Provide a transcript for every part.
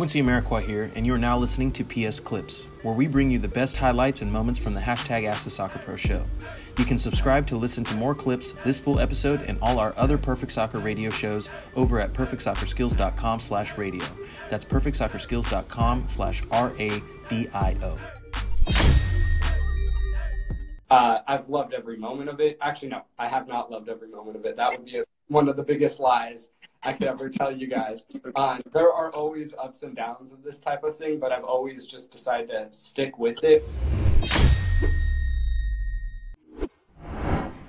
Quincy Amarikwa here, and you are now listening to PS Clips, where we bring you the best highlights and moments from the hashtag Ask the Soccer Pro show. You can subscribe to listen to more clips, this full episode, and all our other Perfect Soccer radio shows over at perfectsoccerskills.com slash radio. That's perfectsoccerskills.com slash R-A-D-I-O. Uh, I've loved every moment of it. Actually, no, I have not loved every moment of it. That would be a, one of the biggest lies I could ever tell you guys. Um, there are always ups and downs of this type of thing, but I've always just decided to stick with it.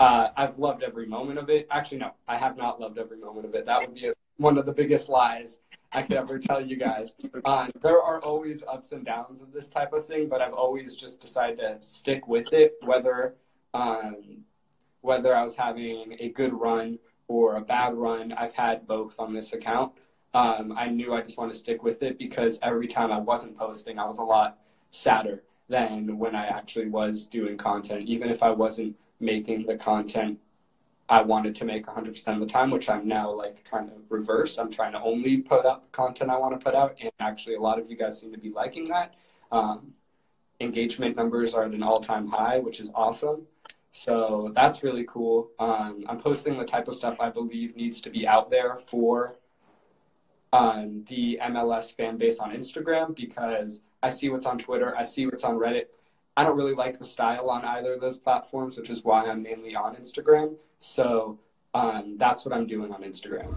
Uh, I've loved every moment of it. Actually, no, I have not loved every moment of it. That would be a, one of the biggest lies I could ever tell you guys. Um, there are always ups and downs of this type of thing, but I've always just decided to stick with it, whether um, whether I was having a good run or a bad run. I've had both on this account. Um, I knew I just wanted to stick with it because every time I wasn't posting, I was a lot sadder than when I actually was doing content. Even if I wasn't making the content I wanted to make 100% of the time, which I'm now like trying to reverse. I'm trying to only put up content I want to put out. And actually, a lot of you guys seem to be liking that. Um, engagement numbers are at an all time high, which is awesome. So that's really cool. Um, I'm posting the type of stuff I believe needs to be out there for um, the MLS fan base on Instagram because I see what's on Twitter, I see what's on Reddit. I don't really like the style on either of those platforms, which is why I'm mainly on Instagram. So um, that's what I'm doing on Instagram.